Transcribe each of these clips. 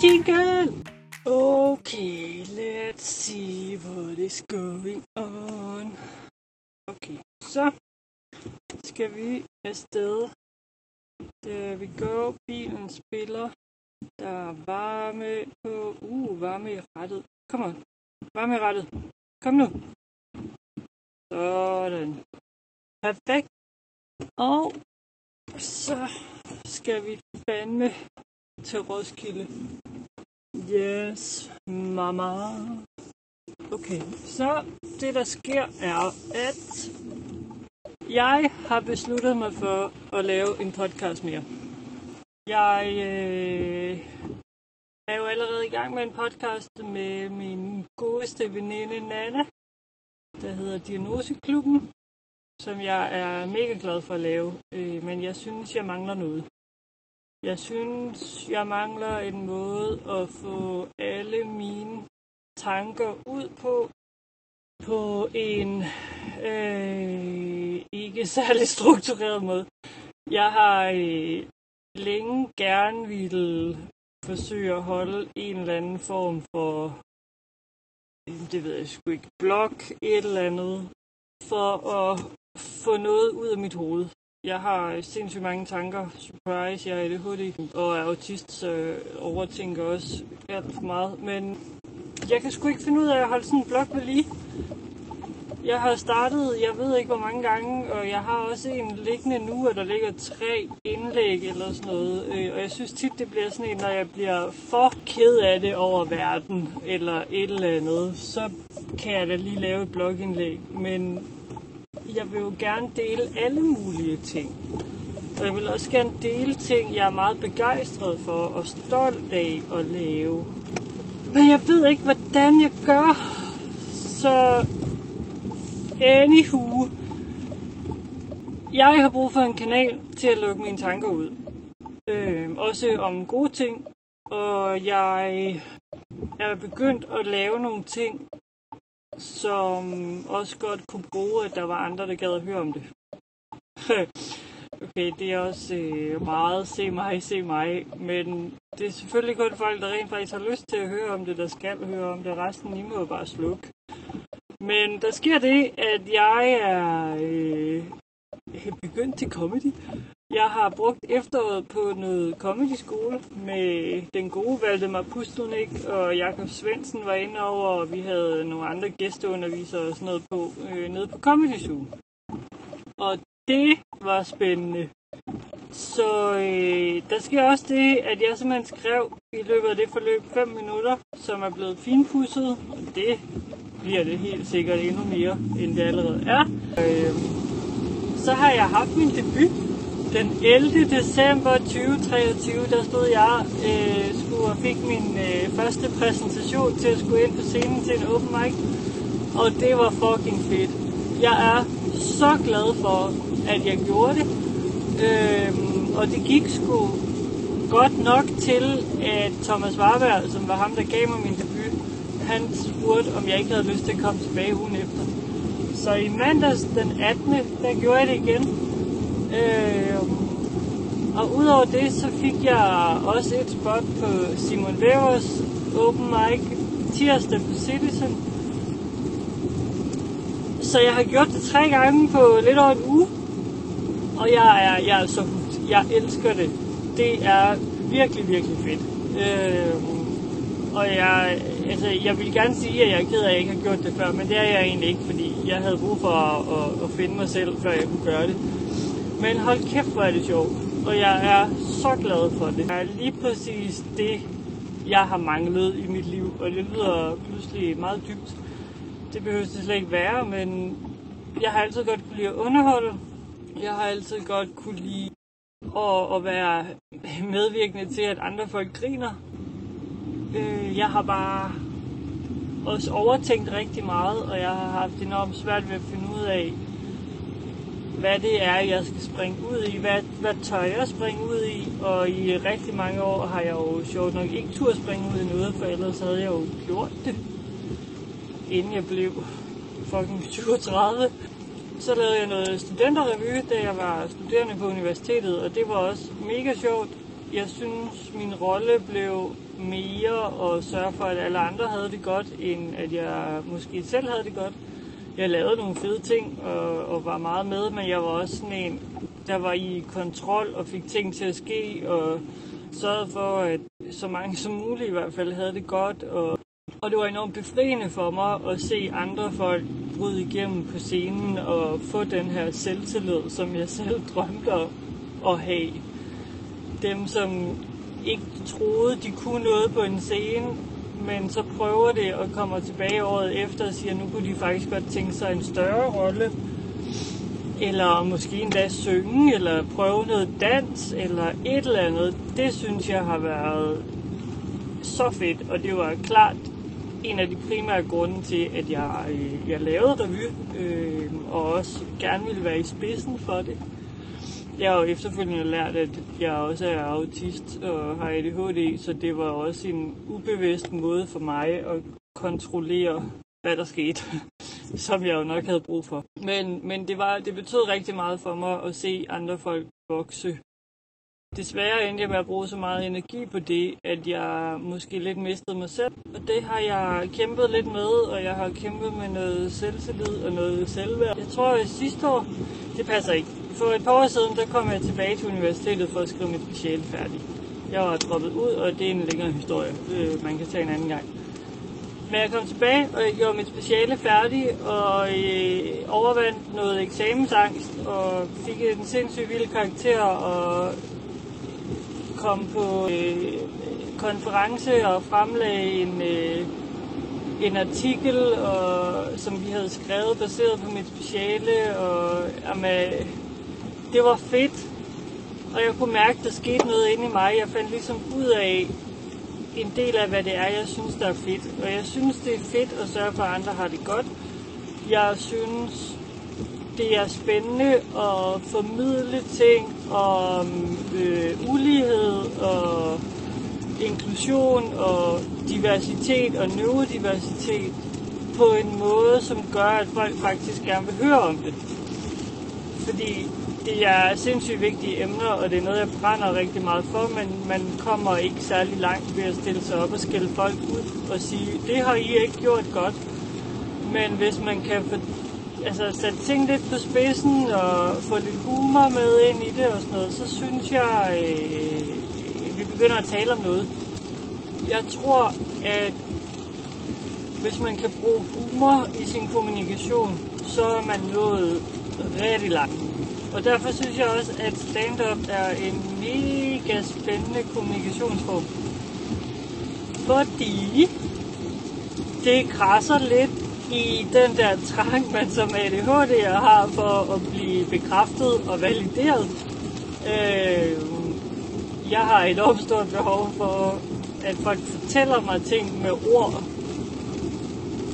Jingle! Okay, let's see what is going on. Okay, så skal vi afsted. There vi go. Bilen spiller. Der er varme på. Uh, varme i rettet. Kom on. Varme i rettet. Kom nu. Sådan. Perfekt. Og så skal vi fandme til Roskilde. Yes, mama. Okay, så det der sker er, at jeg har besluttet mig for at lave en podcast mere. Jeg øh, er jo allerede i gang med en podcast med min godeste veninde Nana, der hedder Diagnoseklubben, som jeg er mega glad for at lave, øh, men jeg synes, jeg mangler noget. Jeg synes, jeg mangler en måde at få alle mine tanker ud på, på en øh, ikke særlig struktureret måde. Jeg har øh, længe gerne ville forsøge at holde en eller anden form for, det ved jeg sgu ikke, blog, et eller andet, for at få noget ud af mit hoved. Jeg har sindssygt mange tanker. Surprise, jeg er ADHD og er autist, så overtænker også alt for meget. Men jeg kan sgu ikke finde ud af at holde sådan en blog ved lige. Jeg har startet, jeg ved ikke hvor mange gange, og jeg har også en liggende nu, og der ligger tre indlæg eller sådan noget. Øh, og jeg synes tit, det bliver sådan en, når jeg bliver for ked af det over verden, eller et eller andet, så kan jeg da lige lave et blogindlæg. Men jeg vil jo gerne dele alle mulige ting. Og jeg vil også gerne dele ting, jeg er meget begejstret for og stolt af at lave. Men jeg ved ikke, hvordan jeg gør. Så anywho. Jeg har brug for en kanal til at lukke mine tanker ud. Øh, også om gode ting. Og jeg er begyndt at lave nogle ting, som også godt kunne bruge, at der var andre, der gad at høre om det. okay, det er også øh, meget se mig, se mig, men det er selvfølgelig kun folk, der rent faktisk har lyst til at høre om det, der skal høre om det. Resten, I må bare slukke. Men der sker det, at jeg er øh, begyndt til comedy. Jeg har brugt efteråret på noget comedy skole med den gode Valdemar Pustunik og Jakob Svendsen var inde over, og vi havde nogle andre gæsteundervisere og sådan noget på, øh, nede på Comedy Zoo. Og det var spændende. Så øh, der sker også det, at jeg simpelthen skrev i løbet af det forløb 5 minutter, som er blevet finpudset, og det bliver det helt sikkert endnu mere, end det allerede er. Øh, så har jeg haft min debut den 11. december 2023, der stod jeg øh, skulle og fik min øh, første præsentation til at skulle ind på scenen til en open mic. Og det var fucking fedt. Jeg er så glad for, at jeg gjorde det. Øh, og det gik sgu godt nok til, at Thomas Warberg, som var ham, der gav mig min debut, han spurgte, om jeg ikke havde lyst til at komme tilbage ugen efter. Så i mandags den 18. der gjorde jeg det igen. Øh, og udover det, så fik jeg også et spot på Simon Wevers Open Mic tirsdag på Citizen. Så jeg har gjort det tre gange på lidt over en uge. Og jeg er, jeg er så hooked. Jeg elsker det. Det er virkelig, virkelig fedt. Øh, og jeg, altså, jeg vil gerne sige, at jeg er ked af, at jeg ikke har gjort det før, men det er jeg egentlig ikke, fordi jeg havde brug for at, at, at finde mig selv, før jeg kunne gøre det. Men hold kæft, hvor er det sjovt. Og jeg er så glad for det. Det er lige præcis det, jeg har manglet i mit liv. Og det lyder pludselig meget dybt. Det behøver det slet ikke være, men jeg har altid godt kunne lide at underholde. Jeg har altid godt kunne lide at, at være medvirkende til, at andre folk griner. Øh, jeg har bare også overtænkt rigtig meget, og jeg har haft enormt svært ved at finde ud af, hvad det er, jeg skal springe ud i, hvad, hvad tør jeg springe ud i, og i rigtig mange år har jeg jo sjovt nok ikke tur springe ud i noget, for ellers havde jeg jo gjort det, inden jeg blev fucking 37. Så lavede jeg noget studenterrevy, da jeg var studerende på universitetet, og det var også mega sjovt. jeg synes, min rolle blev mere at sørge for, at alle andre havde det godt, end at jeg måske selv havde det godt. Jeg lavede nogle fede ting og, og var meget med, men jeg var også sådan en, der var i kontrol og fik ting til at ske og sørgede for, at så mange som muligt i hvert fald havde det godt. Og, og det var enormt befriende for mig at se andre folk bryde igennem på scenen og få den her selvtillid, som jeg selv drømte om at have. Dem, som ikke troede, de kunne noget på en scene, men så prøver det og kommer tilbage året efter og siger, at nu kunne de faktisk godt tænke sig en større rolle. Eller måske endda synge, eller prøve noget dans, eller et eller andet. Det synes jeg har været så fedt, og det var klart en af de primære grunde til, at jeg, øh, jeg lavede revy, øh, og også gerne ville være i spidsen for det. Jeg har jo efterfølgende lært, at jeg også er autist og har ADHD, så det var også en ubevidst måde for mig at kontrollere, hvad der skete, som jeg jo nok havde brug for. Men, men det, var, det betød rigtig meget for mig at se andre folk vokse. Desværre endte jeg med at bruge så meget energi på det, at jeg måske lidt mistede mig selv. Og det har jeg kæmpet lidt med, og jeg har kæmpet med noget selvtillid og noget selvværd. Jeg tror, at sidste år, det passer ikke, for et par år siden, der kom jeg tilbage til universitetet for at skrive mit speciale færdigt. Jeg var droppet ud, og det er en længere historie, øh, man kan tage en anden gang. Men jeg kom tilbage, og jeg gjorde mit speciale færdig, og øh, overvandt noget eksamensangst, og fik en sindssygt vild karakter, og kom på øh, konference og fremlagde en, øh, en artikel, og, som vi havde skrevet baseret på mit speciale, og jamen, det var fedt, og jeg kunne mærke, at der skete noget inde i mig. Jeg fandt ligesom ud af en del af, hvad det er, jeg synes, der er fedt. Og jeg synes, det er fedt at sørge for, at andre har det godt. Jeg synes, det er spændende at formidle ting om øh, ulighed og inklusion og diversitet og neurodiversitet på en måde, som gør, at folk faktisk gerne vil høre om det. Fordi det er sindssygt vigtige emner, og det er noget, jeg brænder rigtig meget for, men man kommer ikke særlig langt ved at stille sig op og skælde folk ud og sige, det har I ikke gjort godt. Men hvis man kan få, altså, sætte ting lidt på spidsen og få lidt humor med ind i det og sådan noget, så synes jeg, øh, begynder at tale om noget. Jeg tror, at hvis man kan bruge humor i sin kommunikation, så er man nået rigtig langt. Og derfor synes jeg også, at stand-up er en mega spændende kommunikationsform. Fordi det krasser lidt i den der trang, man som ADHD'er har for at blive bekræftet og valideret. Øh, jeg har et opstået behov for, at folk fortæller mig ting med ord,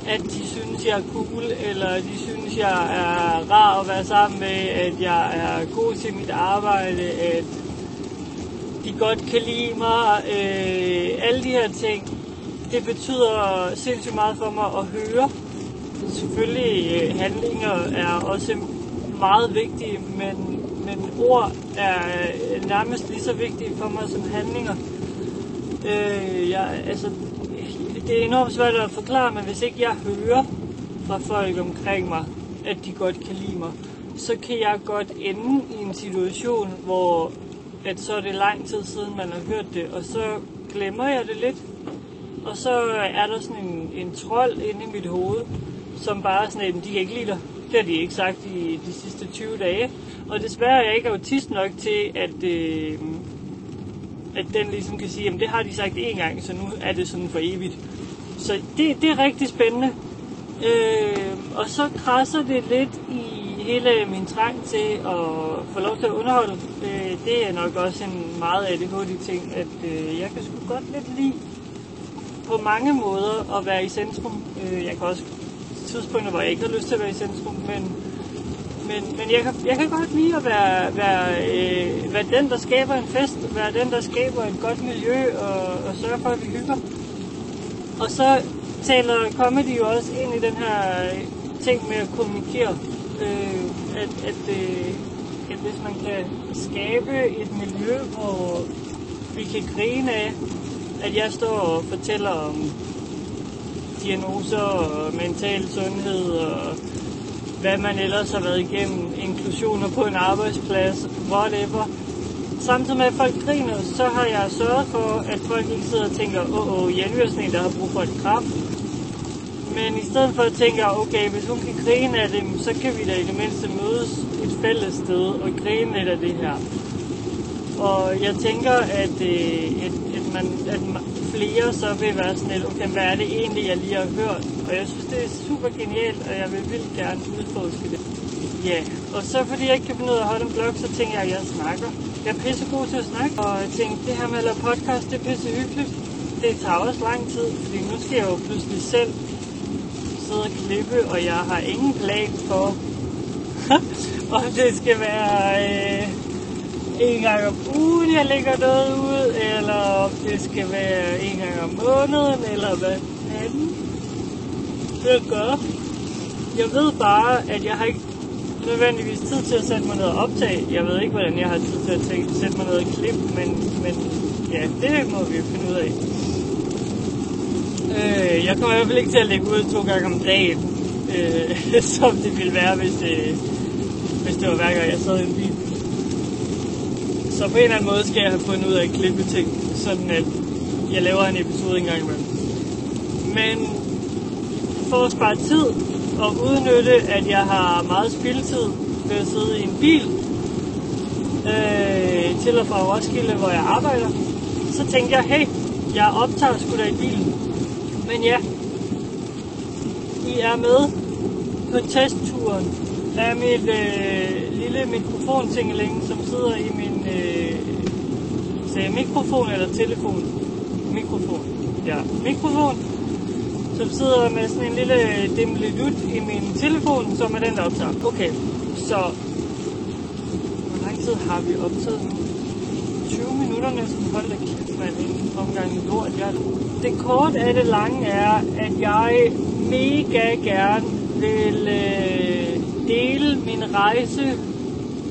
at de synes, jeg er cool, eller de synes, jeg er rar at være sammen med, at jeg er god til mit arbejde, at de godt kan lide mig. Øh, alle de her ting, det betyder sindssygt meget for mig at høre. Selvfølgelig øh, handlinger er også meget vigtige, men, men ord er nærmest lige så vigtige for mig som handlinger. Øh, jeg, altså, det er enormt svært at forklare, men hvis ikke jeg hører fra folk omkring mig, at de godt kan lide mig, så kan jeg godt ende i en situation, hvor at så er det lang tid siden, man har hørt det, og så glemmer jeg det lidt. Og så er der sådan en, en trold inde i mit hoved, som bare sådan, at de kan ikke lide dig. Det har de ikke sagt i de sidste 20 dage. Og desværre er jeg ikke autist nok til, at, øh, at den ligesom kan sige, at det har de sagt én gang, så nu er det sådan for evigt. Så det, det er rigtig spændende. Øh, og så krasser det lidt i hele min trang til at få lov til at underholde. Øh, det er nok også en meget ADHD-ting, at øh, jeg kan sgu godt lidt lide på mange måder at være i centrum. Øh, jeg kan også tidspunkter, hvor jeg ikke har lyst til at være i centrum, men, men, men jeg, kan, jeg kan godt lide at være, være, øh, være den, der skaber en fest, være den, der skaber et godt miljø og, og sørge for, at vi hygger. Og så taler comedy jo også ind i den her øh, ting med at kommunikere. Øh, at, at, øh, at hvis man kan skabe et miljø, hvor vi kan grine af, at jeg står og fortæller om diagnoser og mental sundhed og hvad man ellers har været igennem, inklusioner på en arbejdsplads, whatever. Samtidig med at folk griner, så har jeg sørget for, at folk ikke sidder og tænker, åh, åh, Jan er der har brug for et kraft. Men i stedet for at tænke, okay, hvis hun kan grine af dem, så kan vi da i det mindste mødes et fælles sted og grine lidt af det her. Og jeg tænker, at, øh, at, at, man, at flere så vil være sådan lidt, okay, hvad er det egentlig, jeg lige har hørt? Og jeg synes, det er super genialt, og jeg vil vildt gerne udforske det. Ja, og så fordi jeg ikke kan finde ud af at holde en blog, så tænker jeg, at jeg snakker. Jeg er pisse god til at snakke, og jeg tænkte, det her med at lave podcast, det er pisse hyggeligt. Det tager også lang tid, fordi nu skal jeg jo pludselig selv sidde og klippe, og jeg har ingen plan for, om det skal være øh, en gang om ugen, jeg lægger noget ud, eller om det skal være en gang om måneden, eller hvad fanden det gør. Jeg ved bare, at jeg har ikke nødvendigvis tid til at sætte mig ned og optage. Jeg ved ikke, hvordan jeg har tid til at tænke, sætte mig ned og klippe, men, men ja, det må vi jo finde ud af. Øh, jeg kommer i hvert fald ikke til at lægge ud to gange om dagen, øh, som det ville være, hvis det, hvis det var hver gang jeg sad i en bil. Så på en eller anden måde skal jeg have fundet ud af at klippe ting, sådan at jeg laver en episode en gang imellem. Men for at spare tid og udnytte, at jeg har meget spildtid ved at sidde i en bil øh, til og fra Roskilde, hvor jeg arbejder, så tænkte jeg, hey, jeg optager sgu da i bilen. Men ja, I er med på testturen af mit øh, lille mikrofontingeling, som sidder i min sagde mikrofon eller telefon? Mikrofon. Ja, mikrofon Så sidder med sådan en lille øh, dimmelut i min telefon, som er den, der optager. Okay, så hvor lang tid har vi optaget nu? 20 minutter næsten. Hold da kæft, mand. En omgang lort. Jeg... Det kort af det lange er, at jeg mega gerne vil øh, dele min rejse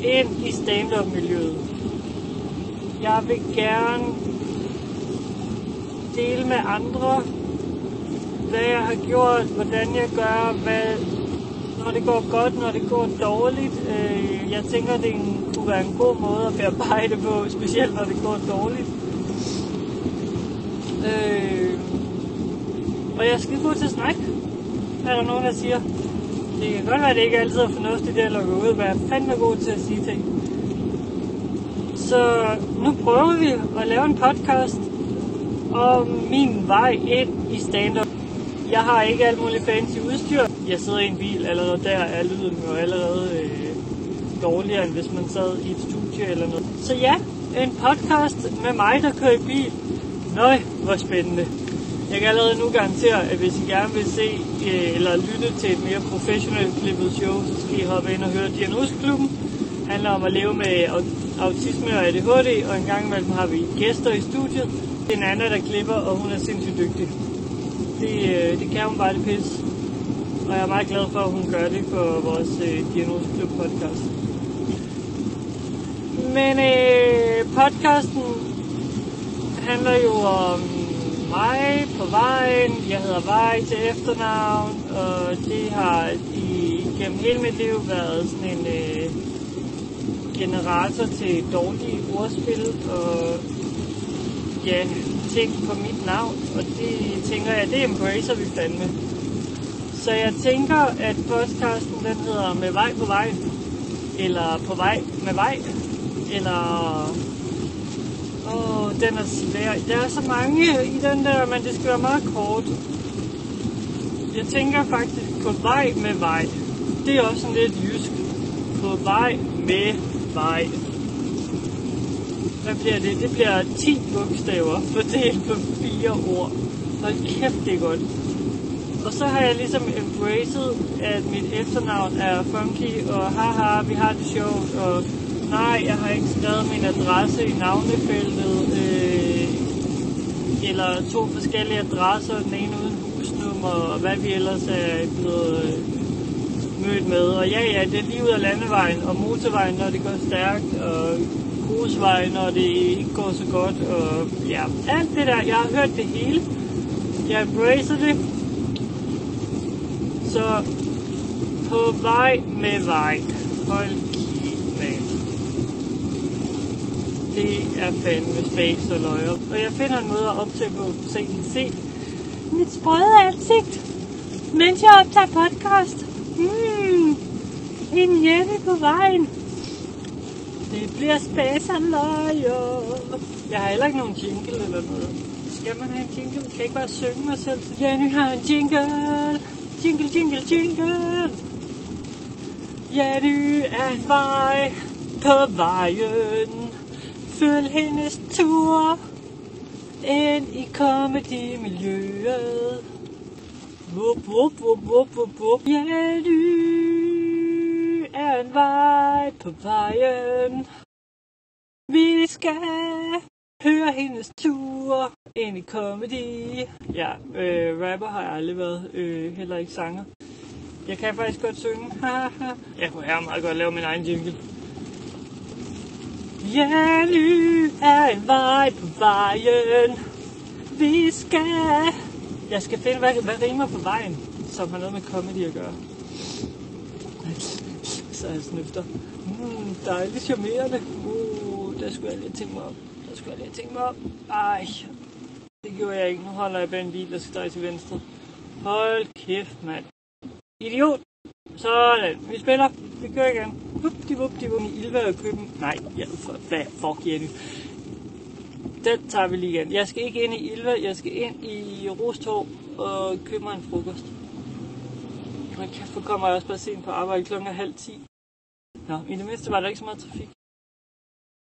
ind i stand-up-miljøet. Jeg vil gerne dele med andre, hvad jeg har gjort, hvordan jeg gør, hvad, når det går godt, når det går dårligt. Øh, jeg tænker, det kunne være en god måde at bearbejde på, specielt når det går dårligt. Øh, og jeg skal gå til snak, er der nogen, der siger. Det kan godt være, at det ikke altid er fornuftigt at lukke ud, men jeg er fandme god til at sige ting. Så nu prøver vi at lave en podcast om min vej ind i stand-up. Jeg har ikke alt muligt fancy udstyr. Jeg sidder i en bil, allerede der er lyden jo allerede øh, dårligere, end hvis man sad i et studie eller noget. Så ja, en podcast med mig, der kører i bil. Nøj, hvor spændende. Jeg kan allerede nu garantere, at hvis I gerne vil se øh, eller lytte til et mere professionelt klippet show, så skal I hoppe ind og høre Diagnoseklubben. Handler om at leve med autisme og ADHD, og en gang imellem har vi gæster i studiet. Det er en anden, der klipper, og hun er sindssygt dygtig det, øh, det kan hun bare det pis. Og jeg er meget glad for, at hun gør det på vores øh, Diagnoseklub podcast. Men øh, podcasten handler jo om mig på vejen. Jeg hedder Vej til efternavn, og det har i, gennem hele mit liv været sådan en øh, generator til dårlige ordspil og ja, ting på mit navn, og det tænker jeg, det embracer vi fandme. Så jeg tænker, at podcasten den hedder Med vej på vej, eller På vej med vej, eller... Åh, den er svær. Der er så mange i den der, men det skal være meget kort. Jeg tænker faktisk på vej med vej. Det er også sådan lidt jysk. På vej med vej. Hvad bliver det? Det bliver 10 bogstaver fordelt på fire ord. Hold kæft, det er godt. Og så har jeg ligesom embraced, at mit efternavn er funky, og haha, vi har det sjovt, og nej, jeg har ikke skrevet min adresse i navnefeltet, øh, eller to forskellige adresser, den ene uden husnummer, og hvad vi ellers er blevet øh, mødt med. Og ja, ja, det er lige ud af landevejen og motorvejen, når det går stærkt, og grusvejen, når det ikke går så godt. Og ja, alt det der. Jeg har hørt det hele. Jeg embracer det. Så på vej med vej. Hold kæft, mand. Det er fandme space og løjer. Og jeg finder en måde at optage på, så I kan se mit sprøde ansigt, mens jeg optager podcast. Mm, en jette på vejen. Det bliver space. Jeg har heller ikke nogen jingle eller noget. Skal man have en jingle? Kan jeg ikke bare synge mig selv? Jenny har en jingle. Jingle, jingle, jingle. Jenny er en vej på vejen. Følg hendes tur ind i comedy-miljøet. Wup, wup, wup, wup, wup, wup. du er en vej på vejen. Vi skal høre hendes tur ind i comedy. Ja, øh, rapper har jeg aldrig været, øh, heller ikke sanger. Jeg kan faktisk godt synge. jeg kunne her meget godt lave min egen jingle. Jenny er en vej på vejen. Vi skal... Jeg skal finde, hvad, hvad rimer på vejen, som har noget med comedy at gøre. Så jeg snøfter. Mm, dejligt charmerende. Uh, der skulle jeg lige tænke mig op. Der skulle jeg lige tænke mig op. Ej, det gjorde jeg ikke. Nu holder jeg bare en bil, der skal dreje til venstre. Hold kæft, mand. Idiot. Sådan. Vi spiller. Vi kører igen. Hup, de vup, de vup. Ilva og køben. Nej, ja, for, fuck Jenny. Den tager vi lige igen. Jeg skal ikke ind i Ilva. Jeg skal ind i Rostov og købe mig en frokost. Men kæft, kommer jeg også bare sent på arbejde klokken halv ti. Nå, i det mindste var der ikke så meget trafik.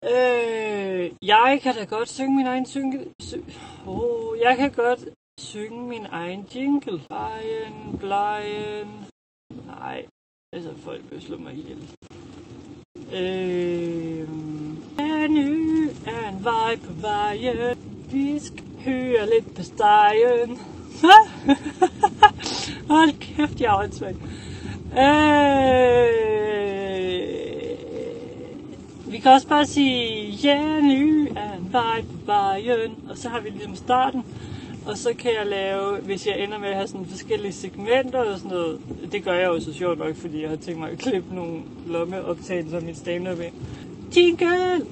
Øh, jeg kan da godt synge min egen synge... Sy oh, jeg kan godt synge min egen jingle. Blejen, blejen. Nej, altså folk vil slå mig ihjel. Øh, ny er en vej på vejen. Vi skal høre lidt på stegen. Hold kæft, jeg er åndssvagt. Øh, vi kan også bare sige, ja, ny er en vej på vejen. Og så har vi ligesom starten. Og så kan jeg lave, hvis jeg ender med at have sådan forskellige segmenter og sådan noget. Det gør jeg jo så sjovt nok, fordi jeg har tænkt mig at klippe nogle lommeoptagelser af mit stand-up ind. Jingle!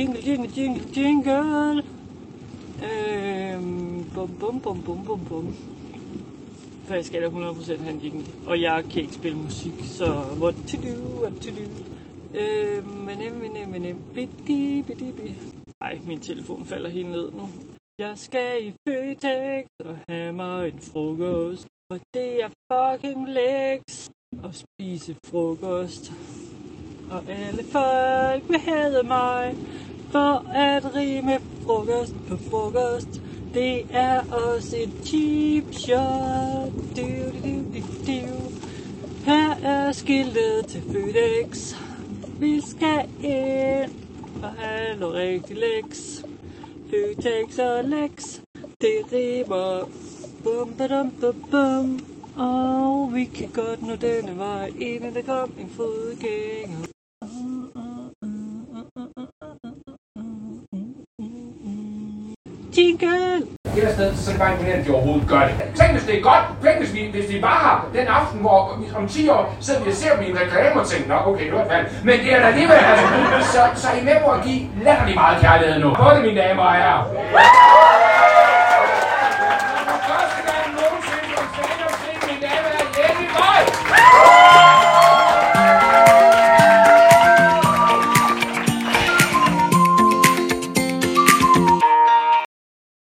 Jingle, jingle, jingle, jingle! Øhm, bum, bum, bum, bum, bum, bum. For jeg skal da 100% have en jingle. Og jeg kan ikke spille musik, så what to do, what to do. Øhm, men men men men bidi, bidi, bidi. Ej, min telefon falder helt ned nu. Jeg skal i Føtex og have mig en frokost. Og det er fucking læks at spise frokost. Og alle folk vil have mig for at rime frokost på frokost. Det er også et cheap shot. Du, du, du, du, du. Her er skiltet til FedEx. Vi skal ind og have noget rigtig leks. Føtex og Lex, det rimer. Bum, badum, bum, bum. Og vi kan godt nå denne vej, inden der kom en fodgænger. Jingle! Et eller sted, så er det bare imponerende, at de overhovedet gør det. Tænk, hvis det er godt. Tænk, hvis vi, hvis vi bare har den aften, hvor om 10 år sidder vi og ser min reklame og tænker, nå, okay, det var et valg. Men det er da alligevel, altså. Så, så er I med på at give latterlig meget kærlighed nu. Både mine damer og herrer.